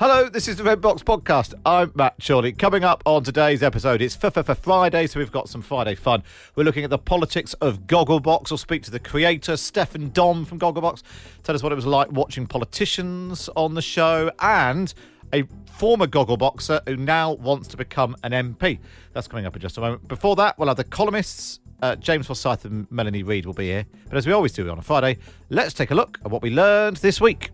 Hello, this is the Red Box Podcast. I'm Matt Chorley. Coming up on today's episode, it's for Friday, so we've got some Friday fun. We're looking at the politics of Gogglebox. We'll speak to the creator, Stefan Dom from Gogglebox. Tell us what it was like watching politicians on the show and a former Goggleboxer who now wants to become an MP. That's coming up in just a moment. Before that, we'll have the columnists. Uh, James Forsyth and Melanie Reid will be here. But as we always do on a Friday, let's take a look at what we learned this week.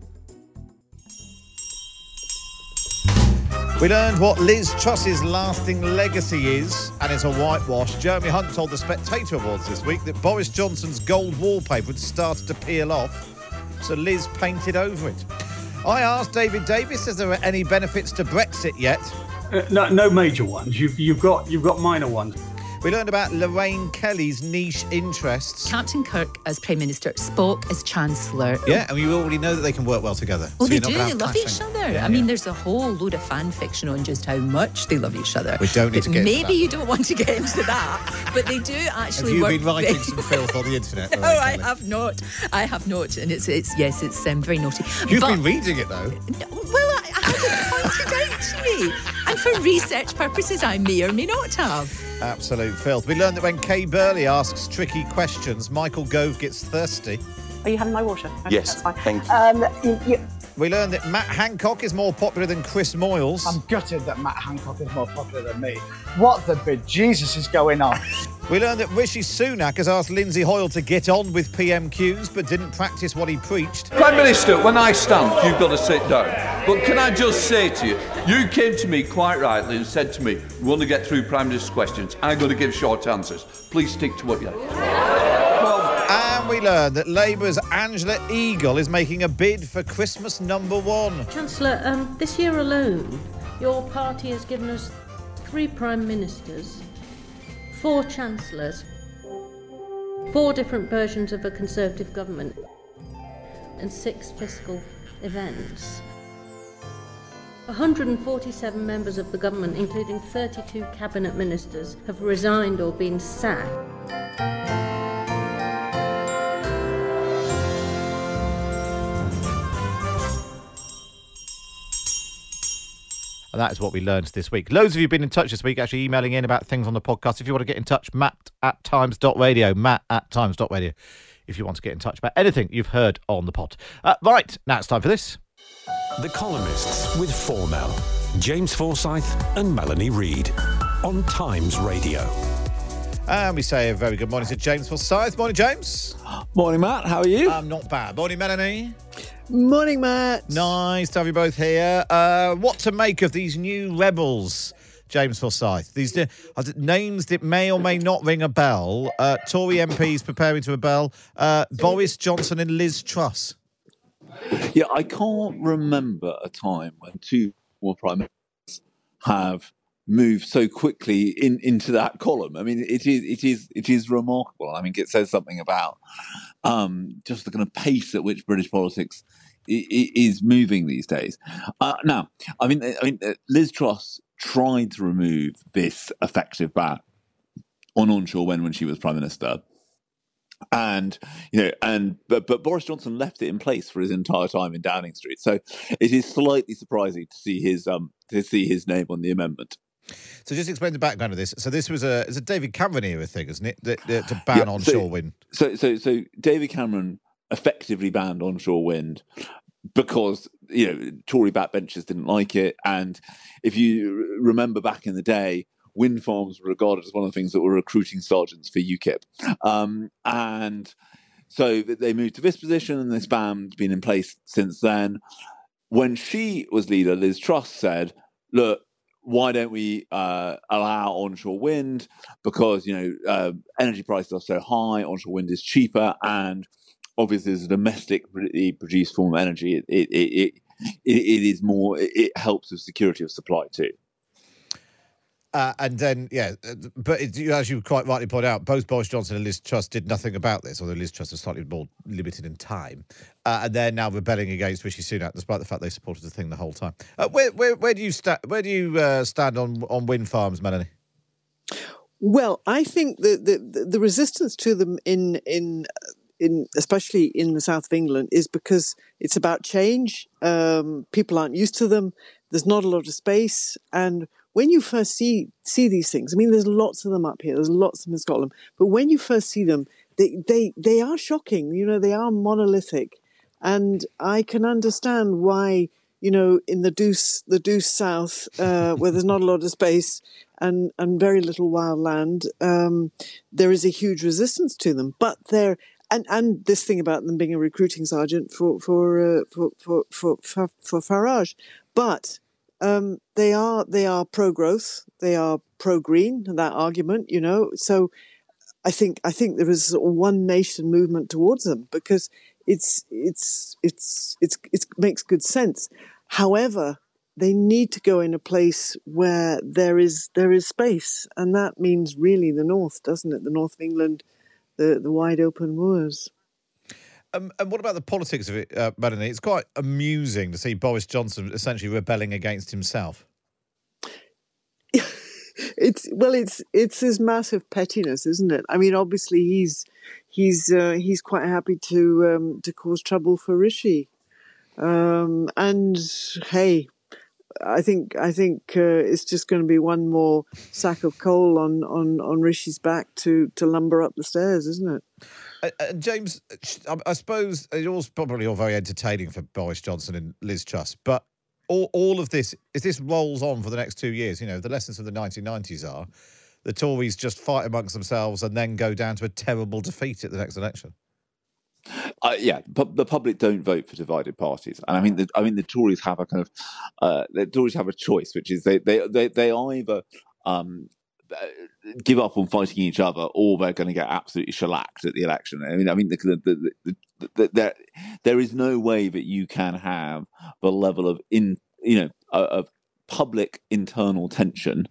We learned what Liz Truss's lasting legacy is, and it's a whitewash. Jeremy Hunt told the Spectator Awards this week that Boris Johnson's gold wallpaper had started to peel off, so Liz painted over it. I asked David Davis, is there any benefits to Brexit yet? Uh, no, no major ones. You've, you've got you've got minor ones. We learned about Lorraine Kelly's niche interests. Captain Kirk, as Prime Minister, Spock as Chancellor. Yeah, and we already know that they can work well together. Well, so they do. They love clashing. each other. Yeah, I mean, yeah. there's a whole load of fan fiction on just how much they love each other. We don't need But to get into Maybe you don't want to get into that, but they do actually. Have you work. been writing some filth on the internet? No, Lorraine I have not. I have not, and it's it's yes, it's um, very naughty. You've But- been reading it though. No, well, I, I had it pointed out to me, and for research purposes, I may or may not have. Absolute filth. We learned that when Kay Burley asks tricky questions, Michael Gove gets thirsty. Are you having my water? Okay, Yes, that's fine. thank you. Um, you, you, We learned that Matt Hancock is more popular than Chris Moyles. I'm gutted that Matt Hancock is more popular than me. What the bejesus is going on? We learned that Rishi Sunak has asked Lindsay Hoyle to get on with PMQs but didn't practice what he preached. Prime Minister, when I stand, you've got to sit down. But can I just say to you, you came to me quite rightly and said to me, we want to get through Prime Minister's questions. I'm going to give short answers. Please stick to what you And we learned that Labour's Angela Eagle is making a bid for Christmas number one. Chancellor, um, this year alone, your party has given us three prime ministers, four chancellors, four different versions of a conservative government, and six fiscal events. 147 members of the government, including 32 cabinet ministers, have resigned or been sacked. And that is what we learned this week. Loads of you have been in touch this week, actually emailing in about things on the podcast. If you want to get in touch, matt at times.radio, matt at times.radio, if you want to get in touch about anything you've heard on the pod. Uh, right, now it's time for this. The Columnists with Formel, James Forsyth and Melanie Reid on Times Radio. And we say a very good morning to James Forsyth. Morning, James. Morning, Matt. How are you? I'm not bad. Morning, Melanie. Morning, Matt. Nice to have you both here. Uh, what to make of these new rebels, James Forsyth? These uh, names that may or may not ring a bell. Uh, Tory MPs preparing to rebel. Uh, Boris Johnson and Liz Truss. Yeah, I can't remember a time when two more prime ministers have moved so quickly in into that column. I mean, it is it is it is remarkable. I mean, it says something about um, just the kind of pace at which British politics i- is moving these days. Uh, now, I mean, I mean, uh, Liz Truss tried to remove this effective ban on onshore when when she was prime minister. and you know, and but but Boris Johnson left it in place for his entire time in Downing Street. So it is slightly surprising to see his um to see his name on the amendment. So just explain the background of this. So this was a it's a David Cameron era thing, isn't it? That, that, to ban Yeah, onshore so- wind. So so so David Cameron effectively banned onshore wind because you know Tory backbenchers didn't like it, and if you remember back in the day, wind farms were regarded as one of the things that were recruiting sergeants for UKIP, um, and so they moved to this position, and this ban's been in place since then. When she was leader, Liz Truss said, "Look." Why don't we uh, allow onshore wind? Because you know uh, energy prices are so high, onshore wind is cheaper, and obviously as a domestically produced form of energy, it it it, it, it is more. It, it helps with security of supply too. Uh, and then, yeah, uh, but it, as you quite rightly point out, both Boris Johnson and Liz Truss did nothing about this, although Liz Truss was slightly more limited in time. Uh, and they're now rebelling against Rishi Sunak, despite the fact they supported the thing the whole time. Uh, where, where, where do you sta- Where do you uh, stand on on wind farms, Melanie? Well, I think the, the, the resistance to them in in in especially in the south of England is because it's about change. Um, people aren't used to them. There's not a lot of space, and when you first see see these things, I mean, there's lots of them up here. There's lots of them in Scotland, but when you first see them, they they they are shocking. You know, they are monolithic, and I can understand why you know, in the Deuce, the Deuce South, uh, where there's not a lot of space and, and very little wild land, um, there is a huge resistance to them. But they're, and, and this thing about them being a recruiting sergeant for, for, uh, for, for, for, for, for Farage. But, um, they are, they are pro-growth. They are pro-green, that argument, you know, so, I think I think there is a one nation movement towards them because it's it's it's it's it makes good sense. However, they need to go in a place where there is there is space, and that means really the north, doesn't it? The north of England, the the wide open moors. Um, and what about the politics of it, uh, Melanie? It's quite amusing to see Boris Johnson essentially rebelling against himself. It's well, it's it's his massive pettiness, isn't it? I mean, obviously he's he's uh, he's quite happy to um, to cause trouble for Rishi, um, and hey, I think I think uh, it's just going to be one more sack of coal on, on, on Rishi's back to, to lumber up the stairs, isn't it? Uh, uh, James, I, I suppose it was probably all very entertaining for Boris Johnson and Liz Truss, but all, all of this, if this rolls on for the next two years, you know, the lessons of the 1990s are the Tories just fight amongst themselves and then go down to a terrible defeat at the next election. Uh, yeah, but the public don't vote for divided parties, and I mean, the, I mean, the Tories have a kind of, uh, the Tories have a choice, which is they they they, they either um, uh, Uh, give up on fighting each other, or they're going to get absolutely shellacked at the election. I mean, I mean, the, the, the, the, the, there there is no way that you can have the level of in you know uh, of public internal tension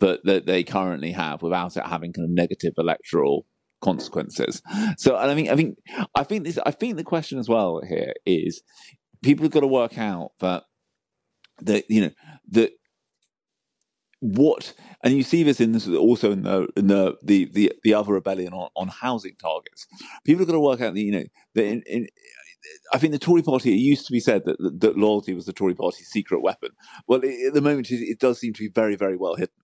that that they currently have without it having kind of negative electoral consequences. So, and I mean, I think, I think this, I think the question as well here is, people have got to work out that that you know that what, and you see this in this also in the in the the the, the other rebellion on, on housing targets. People have got to work out that you know in, in I think the Tory party, it used to be said that, that, that loyalty was the Tory party's secret weapon. Well, it, at the moment, it, it does seem to be very, very well hidden.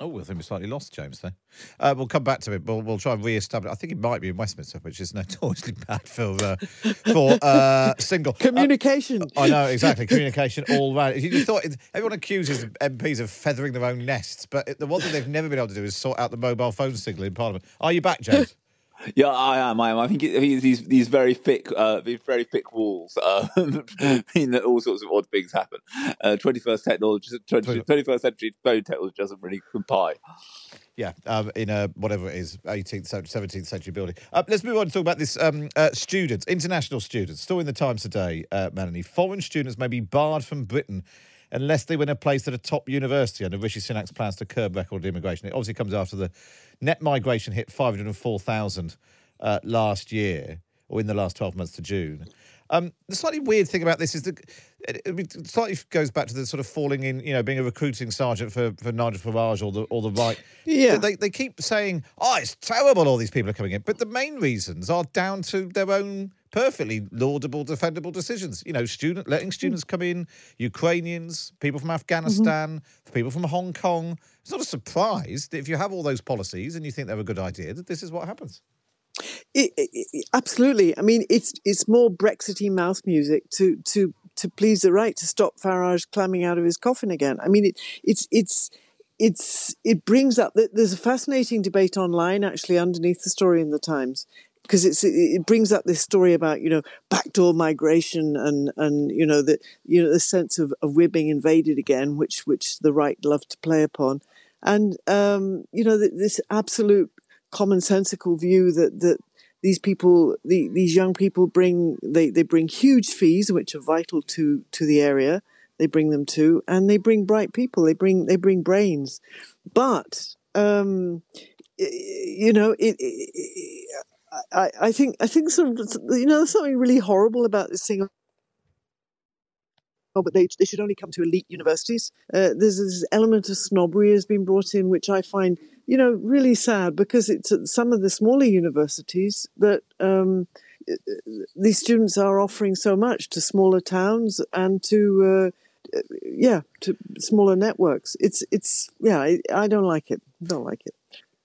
Oh, I think we slightly lost James there. Uh, we'll come back to it. We'll, we'll try and re-establish. I think it might be in Westminster, which is notoriously bad for uh, for uh, single communication. Uh, I know exactly communication all round. You thought it, everyone accuses MPs of feathering their own nests, but the one thing they've never been able to do is sort out the mobile phone signal in Parliament. Are you back, James? Yeah, I am. I am. I think, it, I think it's these these very thick, uh, these very thick walls uh, mean that all sorts of odd things happen. Twenty first technology, twenty first century phone technology doesn't really comply. Yeah, um, in a whatever it is, 18th, 17th century building. Uh, let's move on to talk about this. Um, uh, students, international students, still in the Times today, uh, Melanie. Foreign students may be barred from Britain unless they win a place at a top university under Rishi Sunak's plans to curb record immigration. It obviously comes after the net migration hit 504,000 uh, last year, or in the last 12 months to June. Um, the slightly weird thing about this is that it, it slightly goes back to the sort of falling in, you know, being a recruiting sergeant for, for Nigel Farage or the or the right. Yeah. They, they keep saying, oh, it's terrible all these people are coming in. But the main reasons are down to their own perfectly laudable, defendable decisions. You know, student letting hmm. students come in, Ukrainians, people from mm-hmm. Afghanistan, people from Hong Kong. It's not a surprise that if you have all those policies and you think they're a good idea, that this is what happens. It, it, it- absolutely. I mean, it's it's more Brexity mouth music to to to please the right to stop Farage climbing out of his coffin again. I mean, it it's it's it's it brings up that there's a fascinating debate online actually underneath the story in the Times because it's it brings up this story about you know backdoor migration and and you know the you know the sense of, of we're being invaded again, which which the right love to play upon, and um, you know th- this absolute commonsensical view that that these people the, these young people bring they, they bring huge fees which are vital to to the area they bring them to and they bring bright people they bring they bring brains. But um you know it, it I, I think I think of you know there's something really horrible about this thing oh, but they, they should only come to elite universities. Uh, there's this element of snobbery has been brought in, which I find, you know, really sad because it's at some of the smaller universities that um, these students are offering so much to smaller towns and to, uh, yeah, to smaller networks. It's, it's, yeah, I, I don't like it. Don't like it.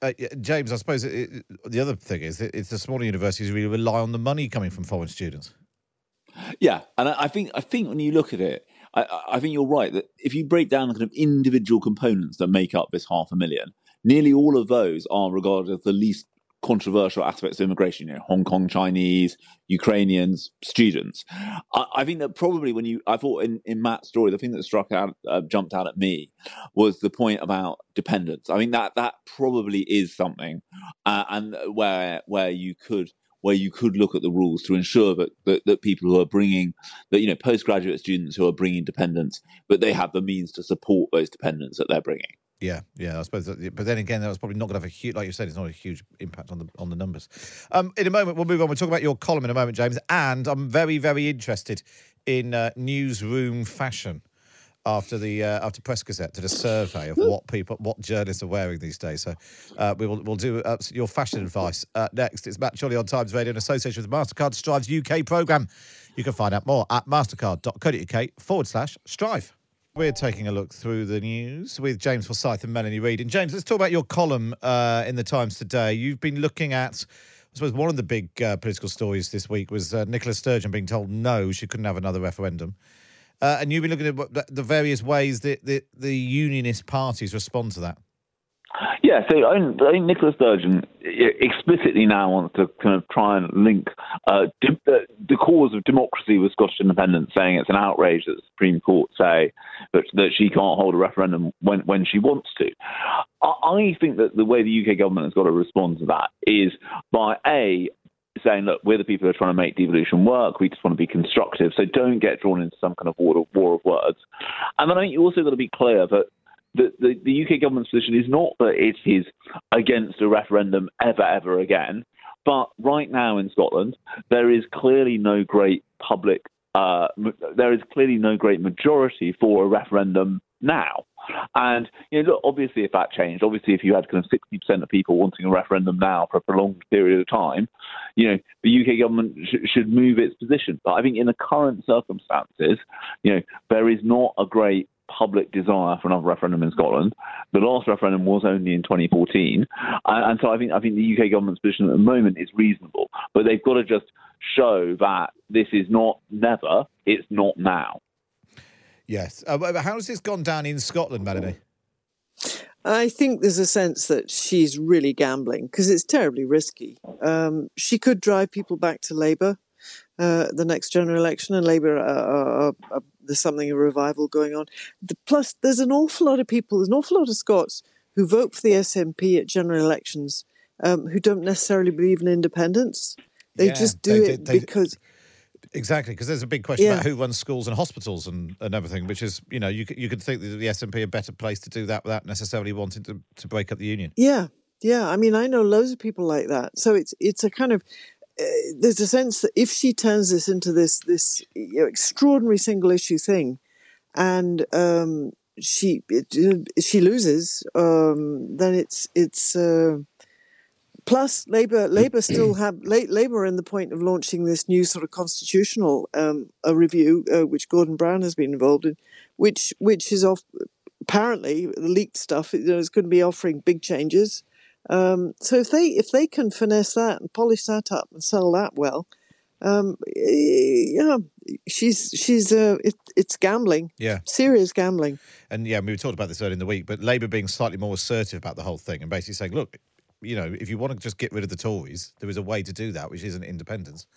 Uh, James, I suppose it, it- the other thing is it's the smaller universities really rely on the money coming from foreign students. Yeah, and I I think I think when you look at it, I, I think you're right that if you break down the kind of individual components that make up this half a million, nearly all of those are regarded as the least controversial aspects of immigration. You know, Hong Kong Chinese, Ukrainians, students. I, I think that probably when you, I thought in, in Matt's story, the thing that struck out, uh, jumped out at me, was the point about dependence. I mean that that probably is something, uh, and where where you could where you could look at the rules to ensure that, that, that people who are bringing that you know postgraduate students who are bringing dependents, but they have the means to support those dependents that they're bringing. Yeah, yeah, I suppose. But then again, that was probably not going to have a huge, like you said, it's not a huge impact on the on the numbers. Um, in a moment, we'll move on. We'll talk about your column in a moment, James. And I'm very, very interested in uh, newsroom fashion after the uh, after Press Gazette did a survey of what people, what journalists are wearing these days. So uh, we will we'll do uh, your fashion advice uh, next. It's Matt Chorley on Times Radio in association with Mastercard Strive's UK program. You can find out more at mastercard.co.uk forward slash strive. We're taking a look through the news with James Forsyth and Melanie Reid. And James, let's talk about your column uh, in the Times today. You've been looking at, I suppose, one of the big uh, political stories this week was uh, Nicola Sturgeon being told no, she couldn't have another referendum. Uh, and you've been looking at the- various ways that the, the unionist parties respond to that. Yeah, so I think, Nicola Sturgeon explicitly now wants to kind of try and link uh, de- the, the cause of democracy with Scottish independence, saying it's an outrage that the Supreme Court say that, that she can't hold a referendum when, when she wants to. I, I think that the way the UK government has got to respond to that is by A, saying, look, we're the people who are trying to make devolution work. We just want to be constructive. So don't get drawn into some kind of war of, war of words. And then I think you also got to be clear that the, the, the UK government's position is not that it is against a referendum ever, ever again. But right now in Scotland, there is clearly no great public, uh, there is clearly no great majority for a referendum now. And you know, look, obviously, if that changed, obviously, if you had kind of sixty percent of people wanting a referendum now for a prolonged period of time, you know, the UK government sh- should move its position. But I think in the current circumstances, you know, there is not a great public desire for another referendum in Scotland. The last referendum was only in 2014, and, and so I think I think the UK government's position at the moment is reasonable, but they've got to just show that this is not never, it's not now. Yes. Uh, how has this gone down in Scotland, Melanie? I think there's a sense that she's really gambling because it's terribly risky. Um, she could drive people back to Labour uh, the next general election, and Labour uh, uh, uh, there's something a revival going on. The, plus, there's an awful lot of people, there's an awful lot of Scots who vote for the SNP at general elections um, who don't necessarily believe in independence. They Yeah, just do they- it they- because Exactly, because there's a big question Yeah. about who runs schools and hospitals and, and everything, which is, you know, you could, you could think that the SNP a better place to do that without necessarily wanting to, to break up the union. Yeah, yeah. I mean, I know loads of people like that. So it's it's a kind of there's a sense that if she turns this into this this you know, extraordinary single issue thing, and um, she it, she loses, um, then it's it's. Uh, plus, Labour Labour still have Labour are in the point of launching this new sort of constitutional um, a review, uh, which Gordon Brown has been involved in, which which is off apparently the leaked stuff you know, is going to be offering big changes. Um, so if they if they can finesse that and polish that up and sell that well, um, yeah, she's she's uh, it, it's gambling. Yeah, serious gambling. And yeah, we talked about this earlier in the week, but Labour being slightly more assertive about the whole thing and basically saying, look, you know, if you want to just get rid of the Tories, there is a way to do that, which isn't independence.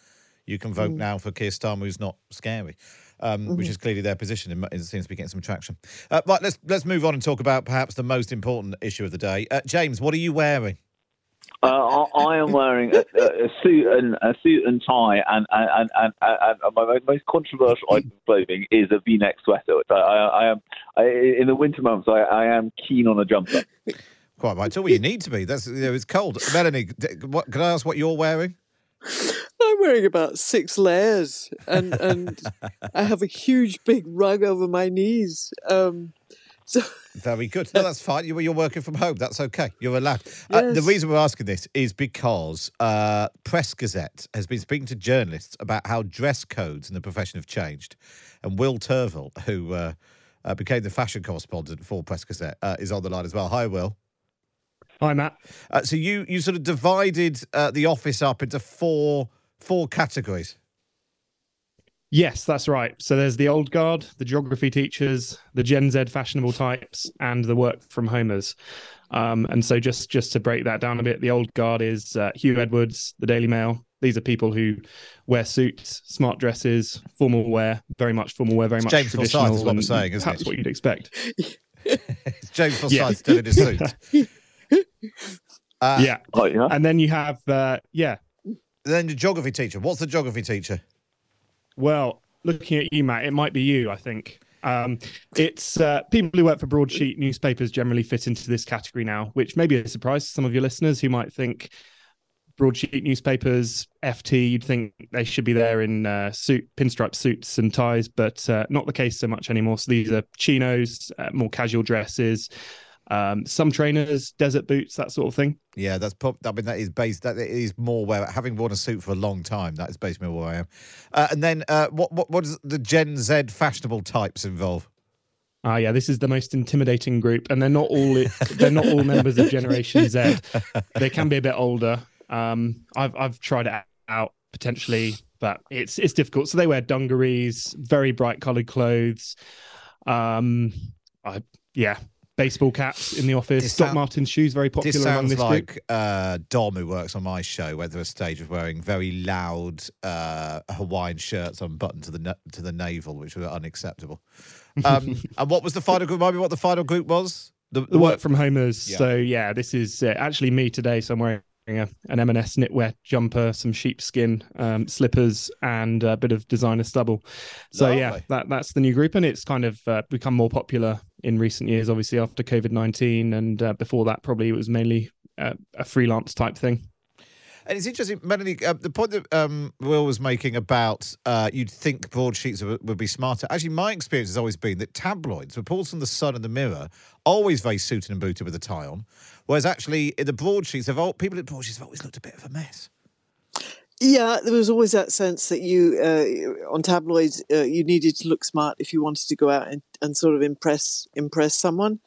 You can vote mm. now for Keir Starmer, who's not scary um, mm-hmm. which is clearly their position. It seems to be getting some traction. Uh, right, let's let's move on and talk about perhaps the most important issue of the day. Uh, James, what are you wearing? Uh, I, am wearing a, a, suit and a suit and tie, and and, and, and, and my most controversial item of clothing is a V-neck sweater. I, I, I am I, in the winter months. I, I am keen on a jumper. Quite right. It's all you need to be. That's you know, it's cold. Melanie, what, can I ask what you're wearing? I'm wearing about six layers, and and I have a huge big rug over my knees. Um, so very good. No, that's fine. You, you're working from home. That's okay. You're allowed. Yes. Uh, the reason we're asking this is because uh, Press Gazette has been speaking to journalists about how dress codes in the profession have changed, and Will Turvill, who uh, uh became the fashion correspondent for Press Gazette, uh, is on the line as well. Hi, Will. Hi, Matt. Uh, so you you sort of divided the office up into four four categories. Yes, that's right. So there's the old guard, the geography teachers, the Gen Z fashionable types, and the work from homers. Um, and so just just to break that down a bit, the old guard is uh, Huw Edwards, the Daily Mail. These are people who wear suits, smart dresses, formal wear, very much formal wear, very it's much James traditional. Forsyth is what I'm saying, isn't That's what you'd expect. James Forsyth yeah. still in his suit. Uh, yeah. Oh, yeah. And then you have, uh, yeah, then the geography teacher. What's the geography teacher? Well, looking at you, Matt, it might be you. I think um, it's uh, people who work for broadsheet newspapers generally fit into this category now, which may be a surprise to some of your listeners who might think broadsheet newspapers, FT, you'd think they should be there in uh, suit, pinstripe suits and ties, but uh, not the case so much anymore. So these are chinos, uh, more casual dresses, um, some trainers, desert boots, that sort of thing. Yeah, that's pop. I mean, that is based. That is more where having worn a suit for a long time. That is basically where I am. Uh, and then, uh, what what what does the Gen Z fashionable types involve? Ah, uh, yeah, this is the most intimidating group, and they're not all they're not all members of Generation Z. They can be a bit older. Um, I've I've tried it out potentially, but it's it's difficult. So they wear dungarees, very bright coloured clothes. Um, I yeah, baseball caps in the office. This Doc sound, Martens shoes very popular this sounds this like uh, Dom, who works on my show, went through a stage of wearing very loud uh, Hawaiian shirts unbuttoned to the to the navel, which was unacceptable. Um, and what was the final group? Remind me what the final group was. The, the, the work, work, from homers. Yeah. So yeah, this is uh, actually me today. So I'm wearing a, an M&S knitwear jumper, some sheepskin um, slippers, and a bit of designer stubble. So Lovely. yeah, that that's the new group, and it's kind of uh, become more popular in recent years. Obviously, after COVID nineteen, and uh, before that, probably it was mainly uh, a freelance type thing. And it's interesting, Melanie, uh, the point that um, Will was making about uh, you'd think broadsheets would, would, be smarter. Actually, my experience has always been that tabloids, reports from the Sun and the Mirror, always very suited and booted with a tie on, whereas actually in the broadsheets, of all, people at broadsheets have always looked a bit of a mess. Yeah, there was always that sense that you, uh, on tabloids, uh, you needed to look smart if you wanted to go out and, and sort of impress impress someone.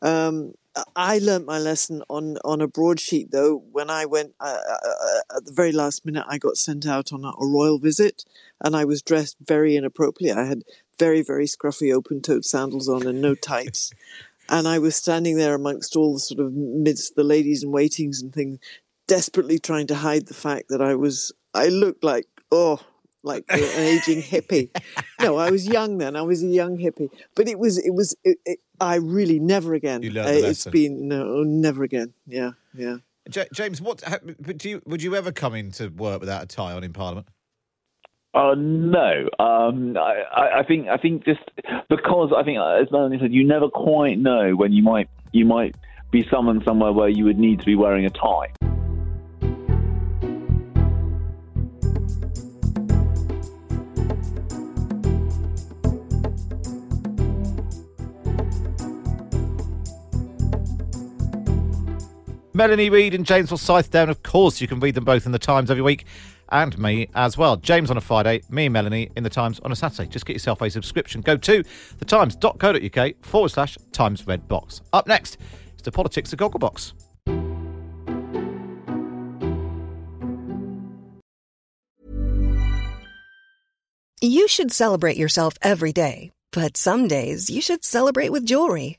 Um, I learnt my lesson on on a broadsheet though. When I went uh, uh, at the very last minute, I got sent out on a, a, royal visit, and I was dressed very inappropriately. I had very very scruffy open-toed sandals on and no tights, and I was standing there amongst all the sort of midst the ladies and waitings and things, desperately trying to hide the fact that I was I looked like oh like an aging hippie. No, I was young then. I was a young hippie, but it was it was it, it, I really never again. You learned uh, It's been no, never again. Yeah, yeah. J- James, what do you would you ever come into work without a tie on in Parliament? Uh, no, um, I, I think I think just because I think as Melanie said, you never quite know when you might you might be summoned somewhere where you would need to be wearing a tie. Melanie Reid and James Forsyth down. Of course, you can read them both in the Times every week and me as well. James on a Friday, me and Melanie in the Times on a Saturday. Just get yourself a subscription. Go to thetimes.co.uk forward slash Times Red Box. Up next is the politics of Gogglebox. You should celebrate yourself every day, but some days you should celebrate with jewelry.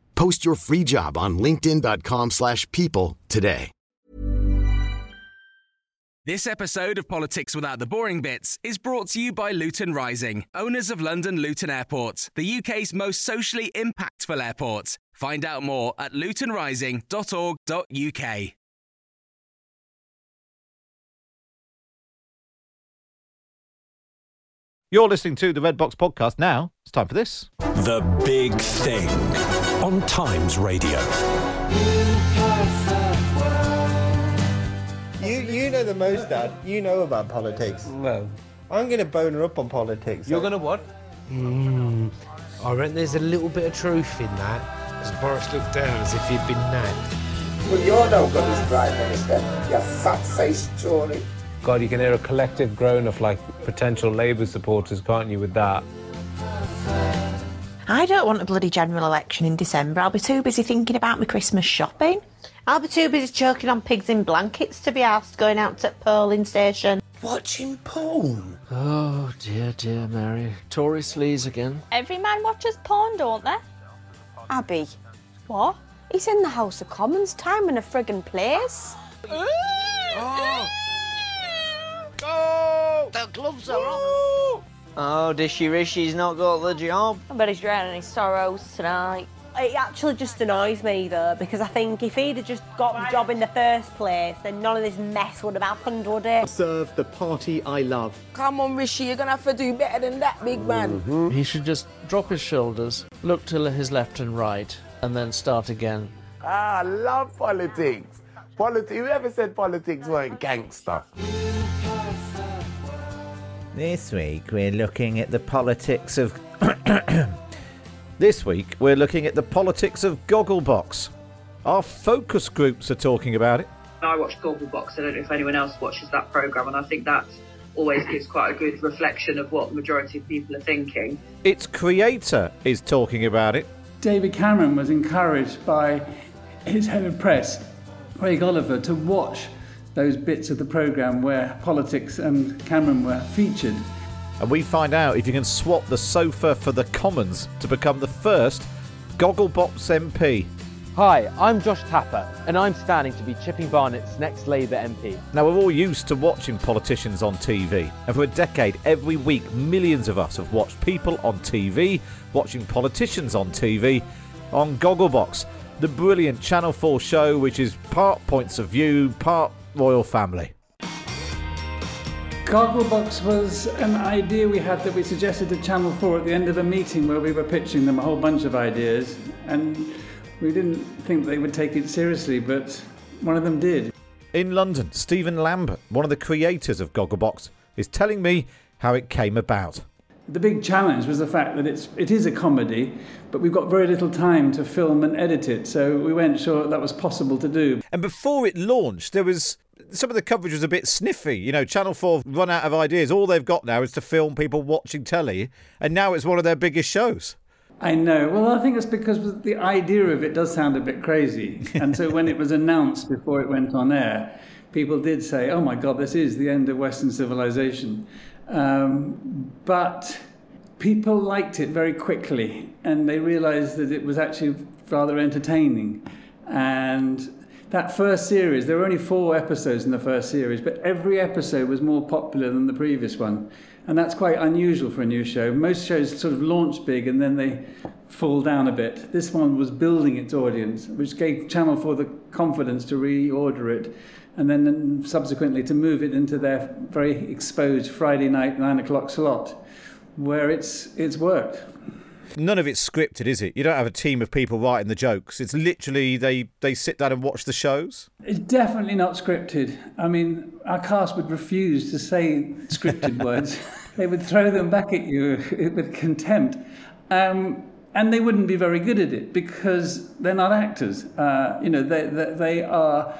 Post your free job on linkedin.com/people slash people today. This episode of Politics Without the Boring Bits is brought to you by Luton Rising, owners of London Luton Airport, the UK's most socially impactful airport. Find out more at lutonrising.org.uk. You're listening to the Red Box podcast. Now it's time for this. The Big Thing on Times Radio. You you know the most, Dad. You know about politics. Well, I'm going to bone her up on politics. you're going to what? Hmm. I reckon there's a little bit of truth in that. As Boris looked down as if he'd been nabbed. Well, you're no good as Prime Minister, you fat-faced Tory. God, you can hear a collective groan of like potential Labour supporters, can't you, with that? I don't want a bloody general election in December. I'll be too busy thinking about my Christmas shopping. I'll be too busy choking on pigs in blankets to be asked going out to polling station. Watching porn. Oh dear, dear Mary. Tory sleaze again. Every man watches porn, don't they? Abby. What? He's in the House of Commons, time and a friggin' place. Oh. The gloves are on. Oh, Dishy Rishi's not got the job. I bet he's drowning his sorrows tonight. It actually just annoys me though, because I think if he'd have just got the job in the first place, then none of this mess would have happened, would it? Serve the party I love. Come on, Rishi, you're gonna have to do better than that, big man. He should just drop his shoulders, look to his left and right, and then start again. Ah, I love politics. Politi- Whoever said politics weren't gangster? This week we're looking at the politics of. This week, we're looking at the politics of Gogglebox. Our focus groups are talking about it. I watch Gogglebox. I don't know if anyone else watches that program, and I think that always gives quite a good reflection of what the majority of people are thinking. Its creator is talking about it. David Cameron was encouraged by his head of press, Craig Oliver, to watch those bits of the programme where politics and Cameron were featured. And we find out if you can swap the sofa for the Commons to become the first Gogglebox MP. Hi, I'm Josh Tapper, and I'm standing to be Chipping Barnet's next Labour MP. Now, we're all used to watching politicians on TV, and for a decade, every week, millions of us have watched people on TV watching politicians on TV on Gogglebox, the brilliant Channel 4 show which is part points of view, part royal family. Gogglebox was an idea we had that we suggested to Channel 4 at the end of a meeting where we were pitching them a whole bunch of ideas, and we didn't think they would take it seriously, but one of them did. In London, Stephen Lambert, one of the creators of Gogglebox, is telling me how it came about. The big challenge was the fact that it's, it is a comedy, but we've got very little time to film and edit it, so we weren't sure that was possible to do. And before it launched, there was some of the coverage was a bit sniffy. You know, Channel 4 run out of ideas. All they've got now is to film people watching telly, and now it's one of their biggest shows. I know. Well, I think it's because the idea of it does sound a bit crazy. and so when it was announced before it went on air, people did say, oh my God, this is the end of Western civilization. Um, but people liked it very quickly and they realized that it was actually rather entertaining. And that first series, there were only four episodes in the first series, but every episode was more popular than the previous one. And that's quite unusual for a new show. Most shows sort of launch big and then they fall down a bit. This one was building its audience, which gave Channel 4 the confidence to reorder it and then subsequently to move it into their very exposed Friday night, nine o'clock slot, where it's, it's worked. None of it's scripted, is it? You don't have a team of people writing the jokes. It's literally they, they sit down and watch the shows. It's definitely not scripted. I mean, our cast would refuse to say scripted words. They would throw them back at you with contempt. Um, and they wouldn't be very good at it because they're not actors. Uh, you know, they, they, they are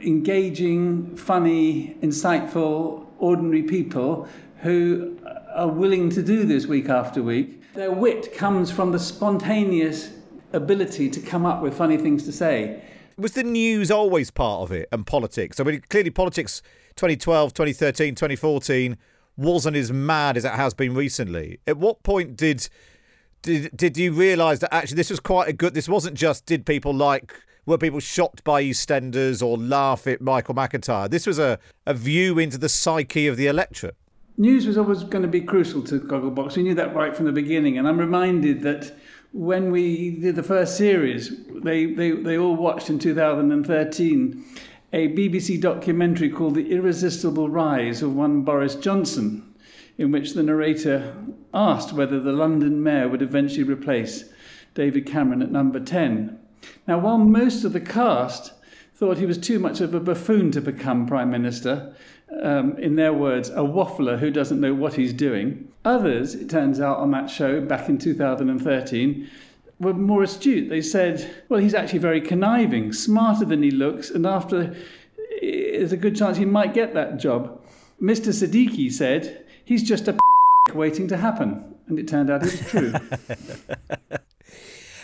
engaging, funny, insightful, ordinary people who are willing to do this week after week. Their wit comes from the spontaneous ability to come up with funny things to say. Was the news always part of it and politics? I mean, clearly politics 2012, 2013, 2014 wasn't as mad as it has been recently. At what point did did did you realise that actually this was quite a good? This wasn't just did people like were people shocked by EastEnders or laugh at Michael McIntyre? This was a, a view into the psyche of the electorate. News was always going to be crucial to Gogglebox. We knew that right from the beginning, and I'm reminded that when we did the first series, they, they, they all watched in 2013 a BBC documentary called The Irresistible Rise of One Boris Johnson, in which the narrator asked whether the London mayor would eventually replace David Cameron at number 10. Now, while most of the cast thought he was too much of a buffoon to become Prime Minister, um, in their words, a waffler who doesn't know what he's doing, others, it turns out, on that show back in 2013, were more astute. They said, well, he's actually very conniving, smarter than he looks, and after there's a good chance he might get that job. Mr. Siddiqui said, he's just a waiting to happen. And it turned out it was true.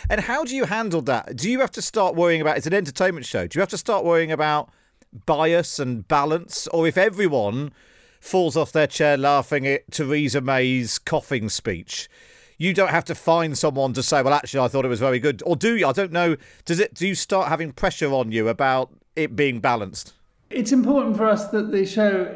and how do you handle that? Do you have to start worrying about it's an entertainment show? Do you have to start worrying about bias and balance? Or if everyone falls off their chair laughing at Theresa May's coughing speech, you don't have to find someone to say, well, actually, I thought it was very good. Or do you? I don't know. Does it? Do you start having pressure on you about it being balanced? It's important for us that the show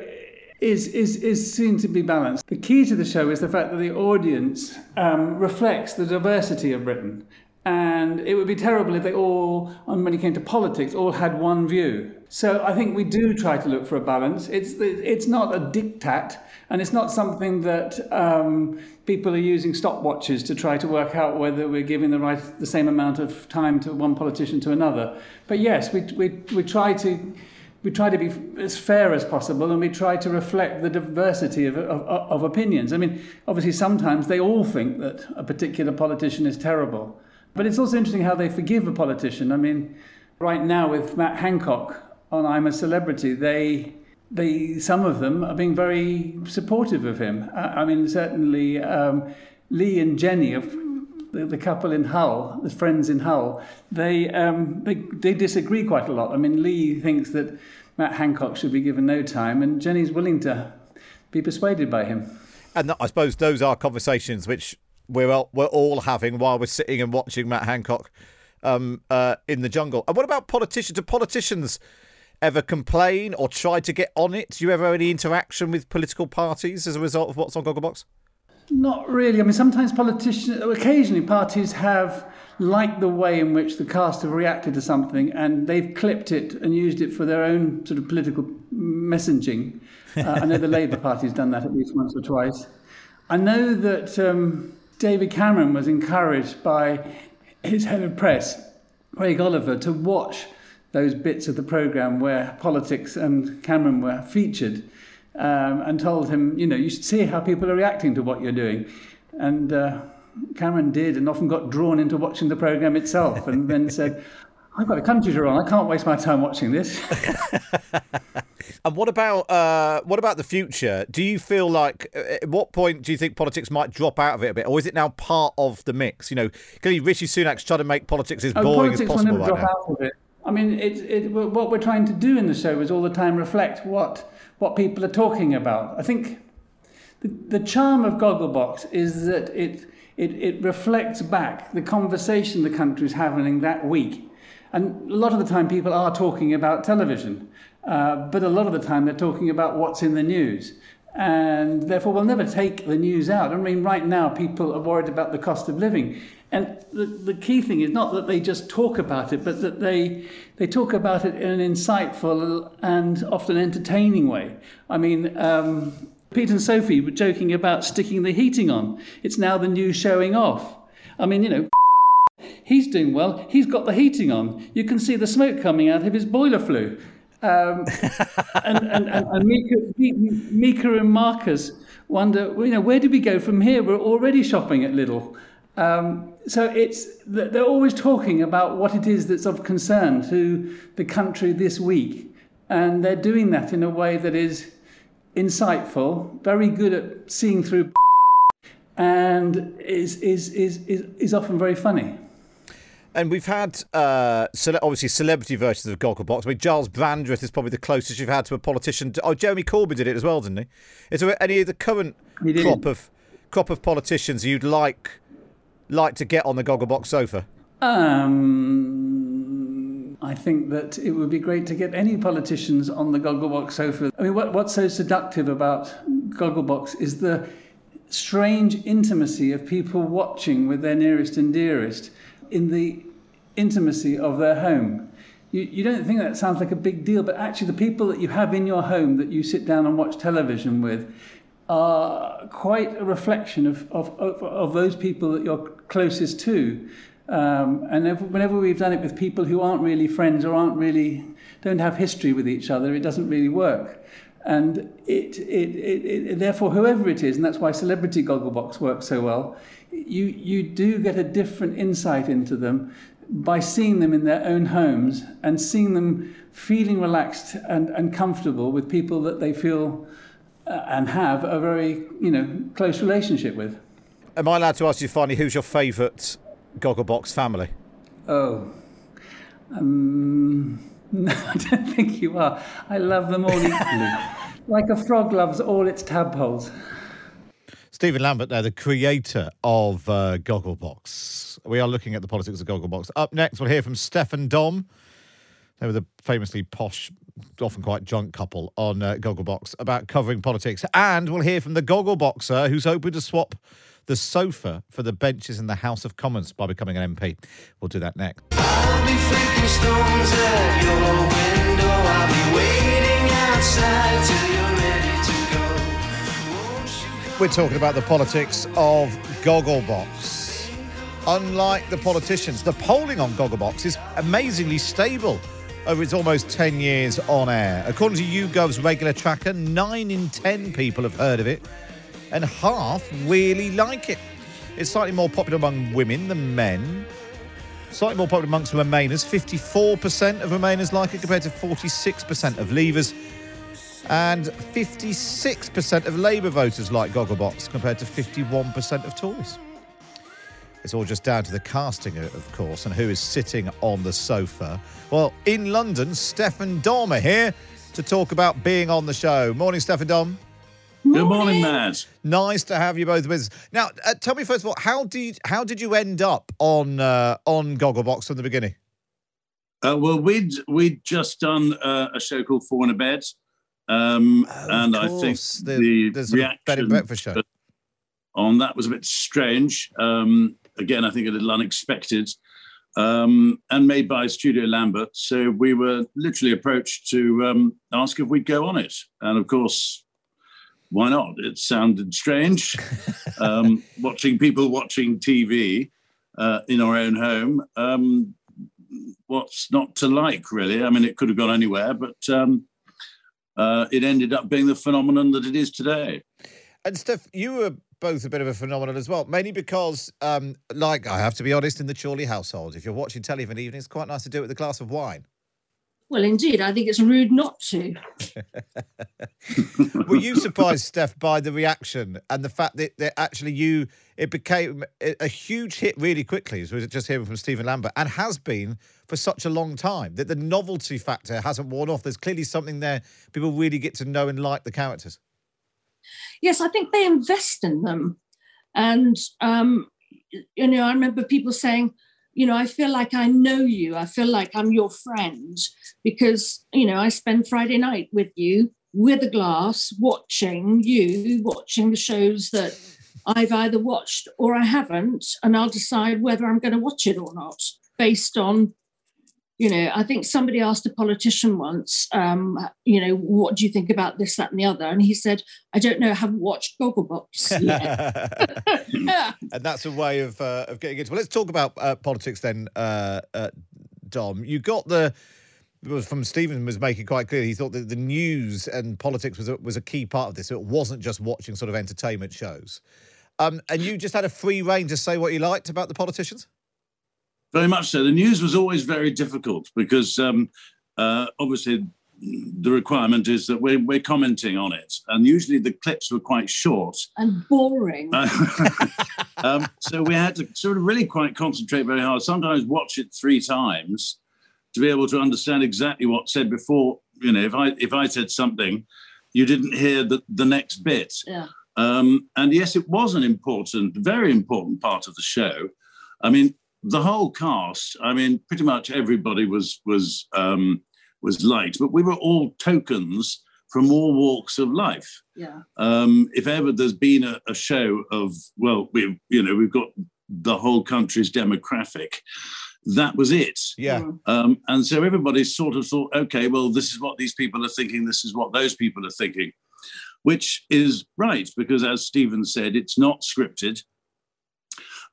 is is is seen to be balanced. The key to the show is the fact that the audience um, reflects the diversity of Britain, and it would be terrible if they all, when it came to politics, all had one view. So I think we do try to look for a balance. It's it's not a diktat, and it's not something that um, people are using stopwatches to try to work out whether we're giving the right the same amount of time to one politician to another. But yes, we we we try to we try to be as fair as possible and we try to reflect the diversity of, of, of, opinions. I mean, obviously, sometimes they all think that a particular politician is terrible. But it's also interesting how they forgive a politician. I mean, right now with Matt Hancock on I'm a Celebrity, they, they some of them are being very supportive of him. I, I mean, certainly um, Lee and Jenny of the, the, couple in Hull, the friends in Hull, they, um, they, they disagree quite a lot. I mean, Lee thinks that Matt Hancock should be given no time, and Jenny's willing to be persuaded by him. And I suppose those are conversations which we're all, we're all having while we're sitting and watching Matt Hancock um, uh, in the jungle. And what about politicians? Do politicians ever complain or try to get on it? Do you ever have any interaction with political parties as a result of what's on Gogglebox? Not really. I mean, sometimes politicians, occasionally parties have liked the way in which the cast have reacted to something and they've clipped it and used it for their own sort of political messaging. Uh, I know the Labour Party's done that at least once or twice. I know that um, David Cameron was encouraged by his head of press, Craig Oliver, to watch those bits of the programme where politics and Cameron were featured um, and told him, you know, you should see how people are reacting to what you're doing. And uh, Cameron did and often got drawn into watching the programme itself and then said, I've got a country to run. I can't waste my time watching this. and what about uh, what about the future? Do you feel like uh, at what point do you think politics might drop out of it a bit, or is it now part of the mix? You know, clearly Rishi Sunak's trying to make politics as oh, boring politics as possible will never right drop now. Out of it. I mean, it, it, what we're trying to do in the show is all the time reflect what what people are talking about. I think the, the charm of Gogglebox is that it, it, it reflects back the conversation the country's having that week. And a lot of the time, people are talking about television, uh, but a lot of the time, they're talking about what's in the news. And therefore, we'll never take the news out. I mean, right now, people are worried about the cost of living. And the, the key thing is not that they just talk about it, but that they, they talk about it in an insightful and often entertaining way. I mean, um, Pete and Sophie were joking about sticking the heating on. It's now the new showing off. I mean, you know, he's doing well. He's got the heating on. You can see the smoke coming out of his boiler flue. Um, and, and, and, and Mika, Mika and Marcus wonder, you know, where do we go from here? We're already shopping at Lidl. Um, so it's they're always talking about what it is that's of concern to the country this week, and they're doing that in a way that is insightful, very good at seeing through, and is is is is, is often very funny. And we've had uh, cele- obviously celebrity versions of Gogglebox. I mean, Giles Brandreth is probably the closest you've had to a politician. Oh, Jeremy Corbyn did it as well, didn't he? Is there any of the current crop of crop of politicians you'd like like to get on the Gogglebox sofa? Um, I think that it would be great to get any politicians on the Gogglebox sofa. I mean, what, what's so seductive about Gogglebox is the strange intimacy of people watching with their nearest and dearest in the intimacy of their home. You, you don't think that sounds like a big deal, but actually, the people that you have in your home that you sit down and watch television with are quite a reflection of, of, of, of those people that you're closest to. Um, and if, whenever we've done it with people who aren't really friends or aren't really, don't have history with each other, it doesn't really work. And it, it, it, it, therefore, whoever it is, and that's why Celebrity Gogglebox works so well, you, you do get a different insight into them by seeing them in their own homes and seeing them feeling relaxed and, and comfortable with people that they feel uh, and have a very you know close relationship with. Am I allowed to ask you finally who's your favourite Gogglebox family? Oh, um, no, I don't think you are. I love them all equally, like a frog loves all its tadpoles. Stephen Lambert there, the creator of uh, Gogglebox. We are looking at the politics of Gogglebox. Up next, we'll hear from Steph and Dom. They were the famously posh, often quite drunk couple on uh, Gogglebox about covering politics. And we'll hear from the Goggleboxer who's hoping to swap the sofa for the benches in the House of Commons by becoming an MP. We'll do that next. We're talking about the politics of Gogglebox. Unlike the politicians, the polling on Gogglebox is amazingly stable over its almost 10 years on air. According to YouGov's regular tracker, 9 in 10 people have heard of it, and half really like it. It's slightly more popular among women than men. Slightly more popular amongst Remainers. 54% of Remainers like it compared to 46% of Leavers. And 56% of Labour voters like Gogglebox compared to 51% of Tories. It's all just down to the casting, of course, and who is sitting on the sofa. Well, in London, Steph and Dom are here to talk about being on the show. Morning, Steph and Dom. Good morning, Matt. Nice to have you both with us. Now, uh, tell me first of all, how did how did you end up on uh, on Gogglebox from the beginning? Uh, well, we'd we'd just done uh, a show called Four in a Bed, um, and I think The- the, there's a reaction breakfast show. on that was a bit strange. Um, again, I think a little unexpected, um, and made by Studio Lambert. So we were literally approached to um, ask if we'd go on it, and of course, why not? It sounded strange. um, watching people watching TV uh, in our own home. Um, what's not to like, really? I mean, it could have gone anywhere, but um, uh, it ended up being the phenomenon that it is today. And Steph, you were both a bit of a phenomenon as well, mainly because, um, like I have to be honest, in the Chorley household, if you're watching of an evening, it's quite nice to do it with a glass of wine. Well, indeed, I think it's rude not to. Were you surprised, Steph, by the reaction and the fact that, that actually you it became a huge hit really quickly, as we were just hearing from Stephen Lambert, and has been for such a long time that the novelty factor hasn't worn off. There's clearly something there. People really get to know and like the characters. Yes, I think they invest in them. And, um, you know, I remember people saying, you know, I feel like I know you. I feel like I'm your friend because, you know, I spend Friday night with you with a glass, watching you, watching the shows that I've either watched or I haven't. And I'll decide whether I'm going to watch it or not based on you know, I think somebody asked a politician once, um, you know, what do you think about this, that, and the other? And he said, I don't know, I haven't watched Gogglebox yet. and that's a way of uh, of getting into. Well, let's talk about uh, politics then, uh, uh, Dom. You got the it was from Stephen was making quite clear he thought that the news and politics was a, was a key part of this. So it wasn't just watching sort of entertainment shows. Um, and you just had a free reign to say what you liked about the politicians. Very much so. The news was always very difficult because um, uh, obviously the requirement is that we're, we're, commenting on it, and usually the clips were quite short and boring. um, so we had to sort of really quite concentrate very hard. Sometimes watch it three times to be able to understand exactly what's said before. You know, if I if I said something, you didn't hear the the next bit. Yeah. Um, and yes, it was an important, very important part of the show. I mean, the whole cast, I mean, pretty much everybody was was um, was liked, but we were all tokens from all walks of life. Yeah. Um, if ever there's been a, a, show of well, we you know we've got the whole country's demographic. That was it. Yeah. Mm. Um, and so everybody sort of thought, okay, well, this is what these people are thinking. This is what those people are thinking, which is right because, as Stephen said, it's not scripted.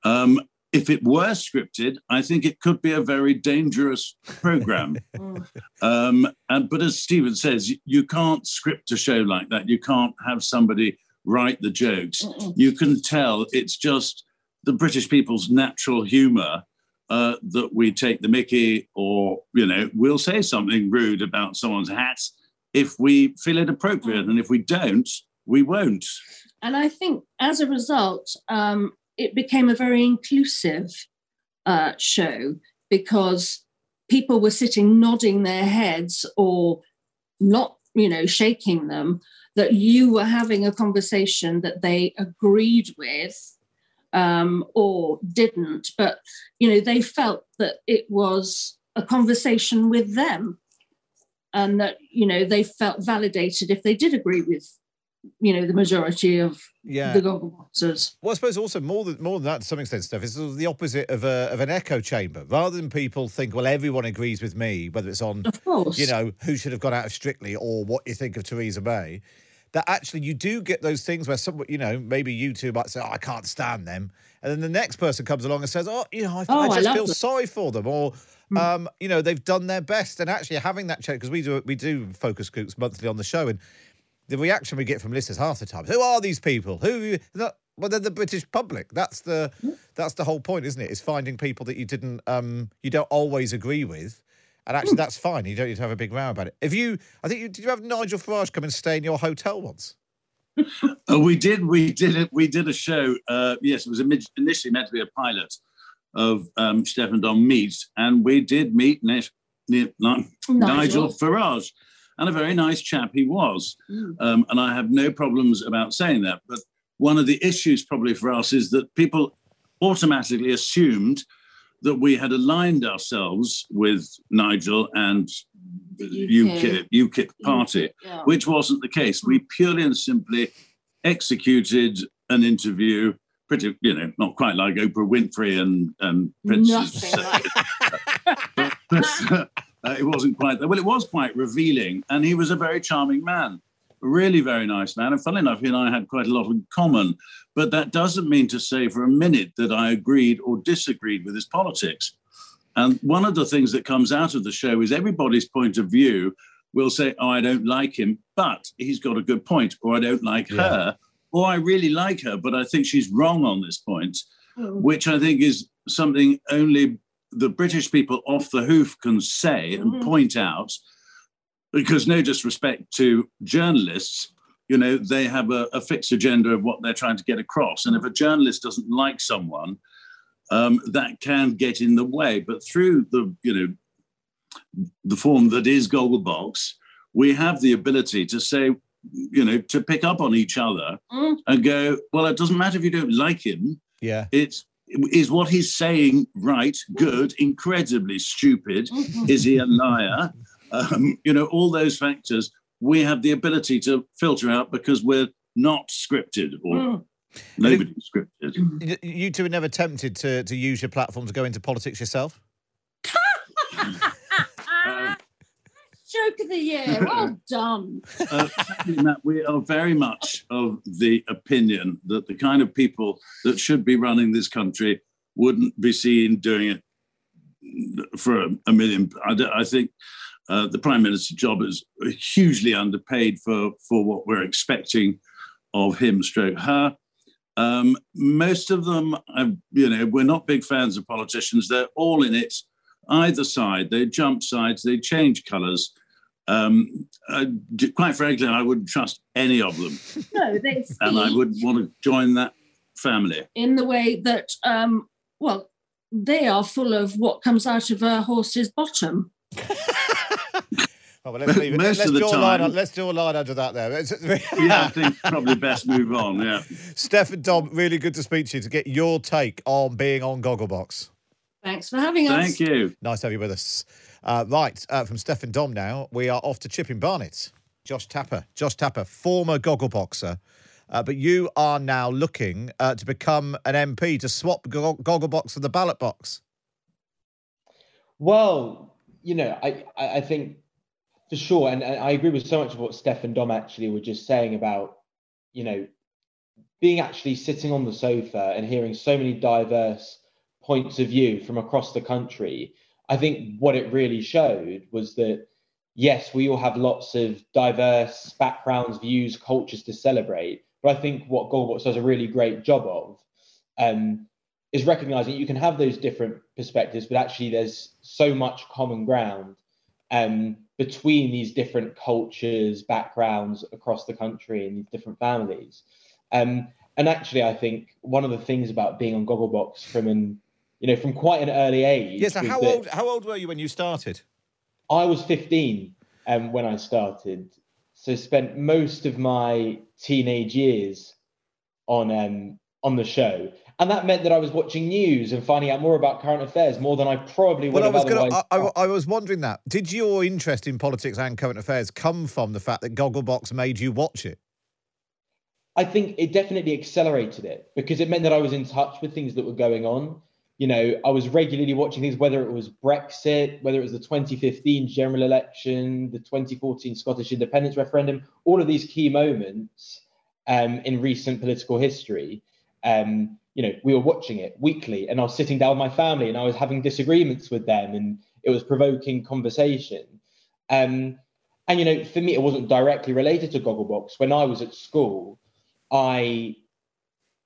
Um, if it were scripted, I think it could be a very dangerous program. um, and but as Stephen says, you, you, can't script a show like that. You can't have somebody write the jokes. Mm-mm. You can tell it's just the British people's natural humour uh, that we take the Mickey, or you know, we'll say something rude about someone's hat if we feel it appropriate, and if we don't, we won't. And I think as a result, um, it became a very inclusive uh, show because people were sitting nodding their heads or not, you know, shaking them, that you were having a conversation that they agreed with um, or didn't. But, you know, they felt that it was a conversation with them and that, you know, they felt validated if they did agree with you know the majority of yeah. the Goggle boxers. Well, I suppose also more than more than that to some extent, stuff is sort of the opposite of a of an echo chamber. Rather than people think, well, everyone agrees with me, whether it's on, of course, you know, who should have gone out of Strictly or what you think of Theresa May. That actually you do get those things where some, you know, maybe you two might say, oh, I can't stand them, and then the next person comes along and says, oh, you know, I, Oh, I I just love feel them. sorry for them, or. Um, you know they've done their best, and actually having that check because we do we do focus groups monthly on the show, and the reaction we get from listeners half the time, who are these people? Who? Not, well, they're the British public. That's the that's the whole point, isn't it? Is finding people that you didn't um you don't always agree with, and actually that's fine. You don't need to have a big row about it. If you, I think you did you have Nigel Farage come and stay in your hotel once? Oh, we did. We did it. We did a show. Uh, yes, it was initially meant to be a pilot of um, Steph and Dom meet, and we did meet Nish, Ni- Ni- Nigel Farage, and a very nice chap he was. Mm. Um, and I have no problems about saying that. But one of the issues probably for us is that people automatically assumed that we had aligned ourselves with Nigel and the UKIP, UKIP party, yeah. which wasn't the case. We purely and simply executed an interview, pretty, you know, not quite like Oprah Winfrey and, and Princess. Nothing like uh, it wasn't quite that. Well, it was quite revealing, and he was a very charming man, really very nice man. And funnily enough, he and I had quite a lot in common. But that doesn't mean to say for a minute that I agreed or disagreed with his politics. And one of the things that comes out of the show is everybody's point of view will say, "Oh, I don't like him, but he's got a good point," or "I don't like Yeah. her," or "I really like her, but I think she's wrong on this point." which I think is something only the British people off the hoof can say and Mhm. point out, because no disrespect to journalists, you know, they have a, a fixed agenda of what they're trying to get across. And if a journalist doesn't like someone, um, that can get in the way. But through the, you know, the form that is Gogglebox, we have the ability to say you know, to pick up on each other Mm. and go, well, it doesn't matter if you don't like him. Yeah. It's is what he's saying right, good, incredibly stupid? Mhm. Is he a liar? Um, you know, all those factors we have the ability to filter out because we're not scripted or Mm. nobody's scripted. You two were never tempted to, to use your platform to go into politics yourself? Joke of the year. Well done. uh, Matt, we are very much of the opinion that the kind of people that should be running this country wouldn't be seen doing it for a, a million. I, don't- I think uh, the prime minister's job is hugely underpaid for for what we're expecting of him, stroke her. Um, most of them, uh, you know, we're not big fans of politicians. They're all in it, either side. They jump sides. They change colours. Um, uh, quite frankly, I wouldn't trust any of them, No, they and I wouldn't want to join that family. in the way that, um, well, they are full of what comes out of a horse's bottom. Oh, well, let's leave it. Most let's, of the draw a line, time- let's draw a line under that there. Yeah, I think probably best move on. Yeah. Steph and Dom, really good to speak to you to get your take on being on Gogglebox. Thanks for having us. Thank you. Nice to have you with us. Uh, right, uh, from Steph and Dom now, we are off to Chipping Barnet. Josh Tapper. Josh Tapper, former Goggleboxer. Uh, but you are now looking uh, to become an MP to swap go- Gogglebox for the ballot box. Well, you know, I, I, I think for sure, and, and I agree with so much of what Steph and Dom actually were just saying about, you know, being actually sitting on the sofa and hearing so many diverse points of view from across the country. I think what it really showed was that, yes, we all have lots of diverse backgrounds, views, cultures to celebrate. But I think what Gogglebox does a really great job of um, is recognizing you can have those different perspectives, but actually there's so much common ground um, between these different cultures, backgrounds across the country and these different families. Um, and actually, I think one of the things about being on Gogglebox from an, you know, from quite an early age. Yes, so how that old, how old were you when you started? I was 15 um, when I started, so spent most of my teenage years on um, on the show, and that meant that I was watching news and finding out more about current affairs more than I probably would Well, I have was going otherwise. to. I, I, I was wondering that. Did your interest in politics and current affairs come from the fact that Gogglebox made you watch it? I think it definitely accelerated it because it meant that I was in touch with things that were going on. You know, I was regularly watching things, whether it was Brexit, whether it was the 2015 general election, the 2014 Scottish independence referendum, all of these key moments um, in recent political history. Um, you know, we were watching it weekly, and I was sitting down with my family, and I was having disagreements with them, and it was provoking conversation. Um, and you know, for me, it wasn't directly related to Gogglebox. When I was at school, I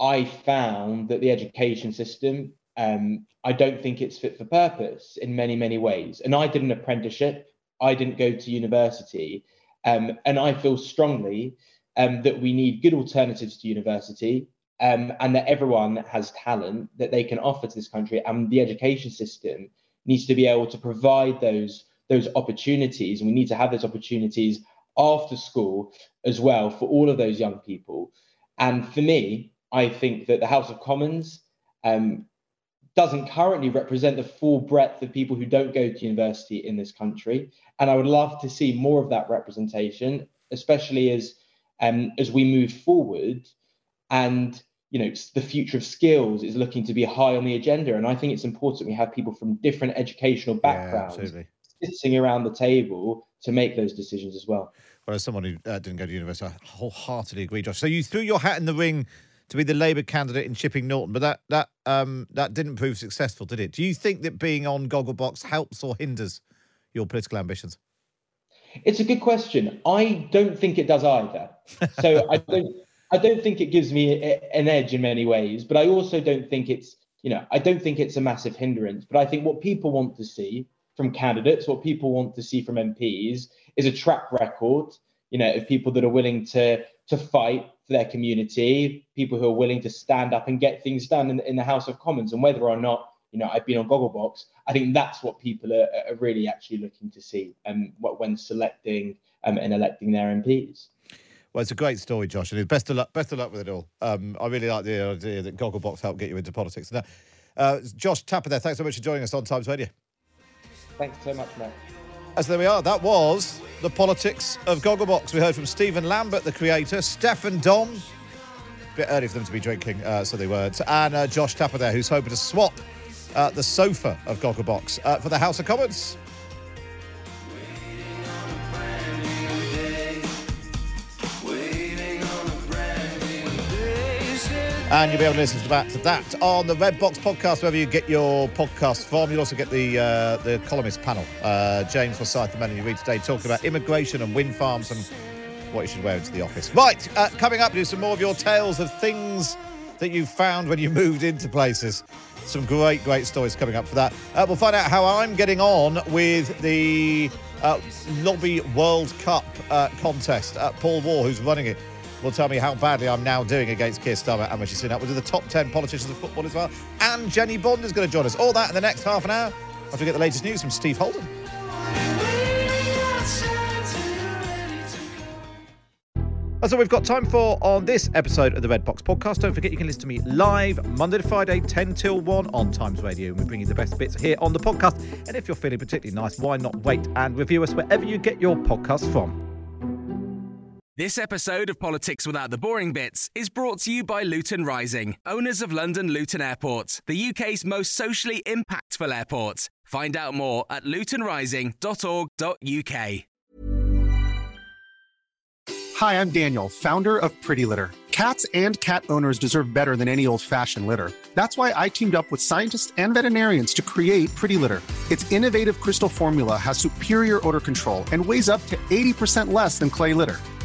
I found that the education system, um, I don't think it's fit for purpose in many, many ways. And I did an apprenticeship. I didn't go to university. Um, and I feel strongly um, that we need good alternatives to university um, and that everyone has talent that they can offer to this country. And the education system needs to be able to provide those, those opportunities. And we need to have those opportunities after school as well for all of those young people. And for me, I think that the House of Commons um, doesn't currently represent the full breadth of people who don't go to university in this country. And I would love to see more of that representation, especially as um, as we move forward. And you know, the future of skills is looking to be high on the agenda. And I think it's important we have people from different educational backgrounds absolutely. sitting around the table to make those decisions as well. Well, as someone who uh, didn't go to university, I wholeheartedly agree, Josh. So you threw your hat in the ring to be the Labour candidate in Chipping Norton, but that that um, that didn't prove successful, did it? Do you think that being on Gogglebox helps or hinders your political ambitions? It's a good question. I don't think it does either. So I don't. I don't think it gives me a, an edge in many ways, but I also don't think it's. You know, I don't think it's a massive hindrance. But I think what people want to see from candidates, what people want to see from MPs, is a track record. You know, of people that are willing to to fight for their community, people who are willing to stand up and get things done in, in the House of Commons, and whether or not you know I've been on Gogglebox, I think that's what people are, are really actually looking to see um, what- when selecting um, and electing their MPs. Well, it's a great story, Josh, and best of luck. Best of luck with it all. Um, I really like the idea that Gogglebox helped get you into politics. Now, uh, Josh Tapper, there. Thanks so much for joining us on Times Radio. Thanks so much, Matt. As there we are, that was the politics of Gogglebox. We heard from Stephen Lambert, the creator, Steph and Dom. A Bit early for them to be drinking, uh, so they weren't. And uh, Josh Tapper there, who's hoping to swap uh, the sofa of Gogglebox uh, for the House of Commons. And you'll be able to listen to that, to that on the Red Box podcast, wherever you get your podcast from. You'll also get the uh, the columnist panel, uh, James Forsyth and Melanie Reid today, talking about immigration and wind farms and what you should wear into the office. Right, uh, coming up, do some more of your tales of things that you found when you moved into places. Some great, great stories coming up for that. Uh, we'll find out how I'm getting on with the uh, Lobby World Cup uh, contest. Paul Waugh, who's running it, will tell me how badly I'm now doing against Keir Starmer and Rishi Sunak. We'll do the top 10 politicians of football as well. And Jennie Bond is going to join us. All that in the next half an hour after we get the latest news from Steve Holden. That's all we've got time for on this episode of the Red Box Podcast. Don't forget you can listen to me live Monday to Friday, 10 till 1 on Times Radio. And we bring you the best bits here on the podcast. And if you're feeling particularly nice, why not wait and review us wherever you get your podcast from? This episode of Politics Without the Boring Bits is brought to you by Luton Rising, owners of London Luton Airport, the UK's most socially impactful airport. Find out more at lutonrising.org.uk. Hi, I'm Daniel, founder of Pretty Litter. Cats and cat owners deserve better than any old fashioned litter. That's why I teamed up with scientists and veterinarians to create Pretty Litter. Its innovative crystal formula has superior odor control and weighs up to 80% less than clay litter.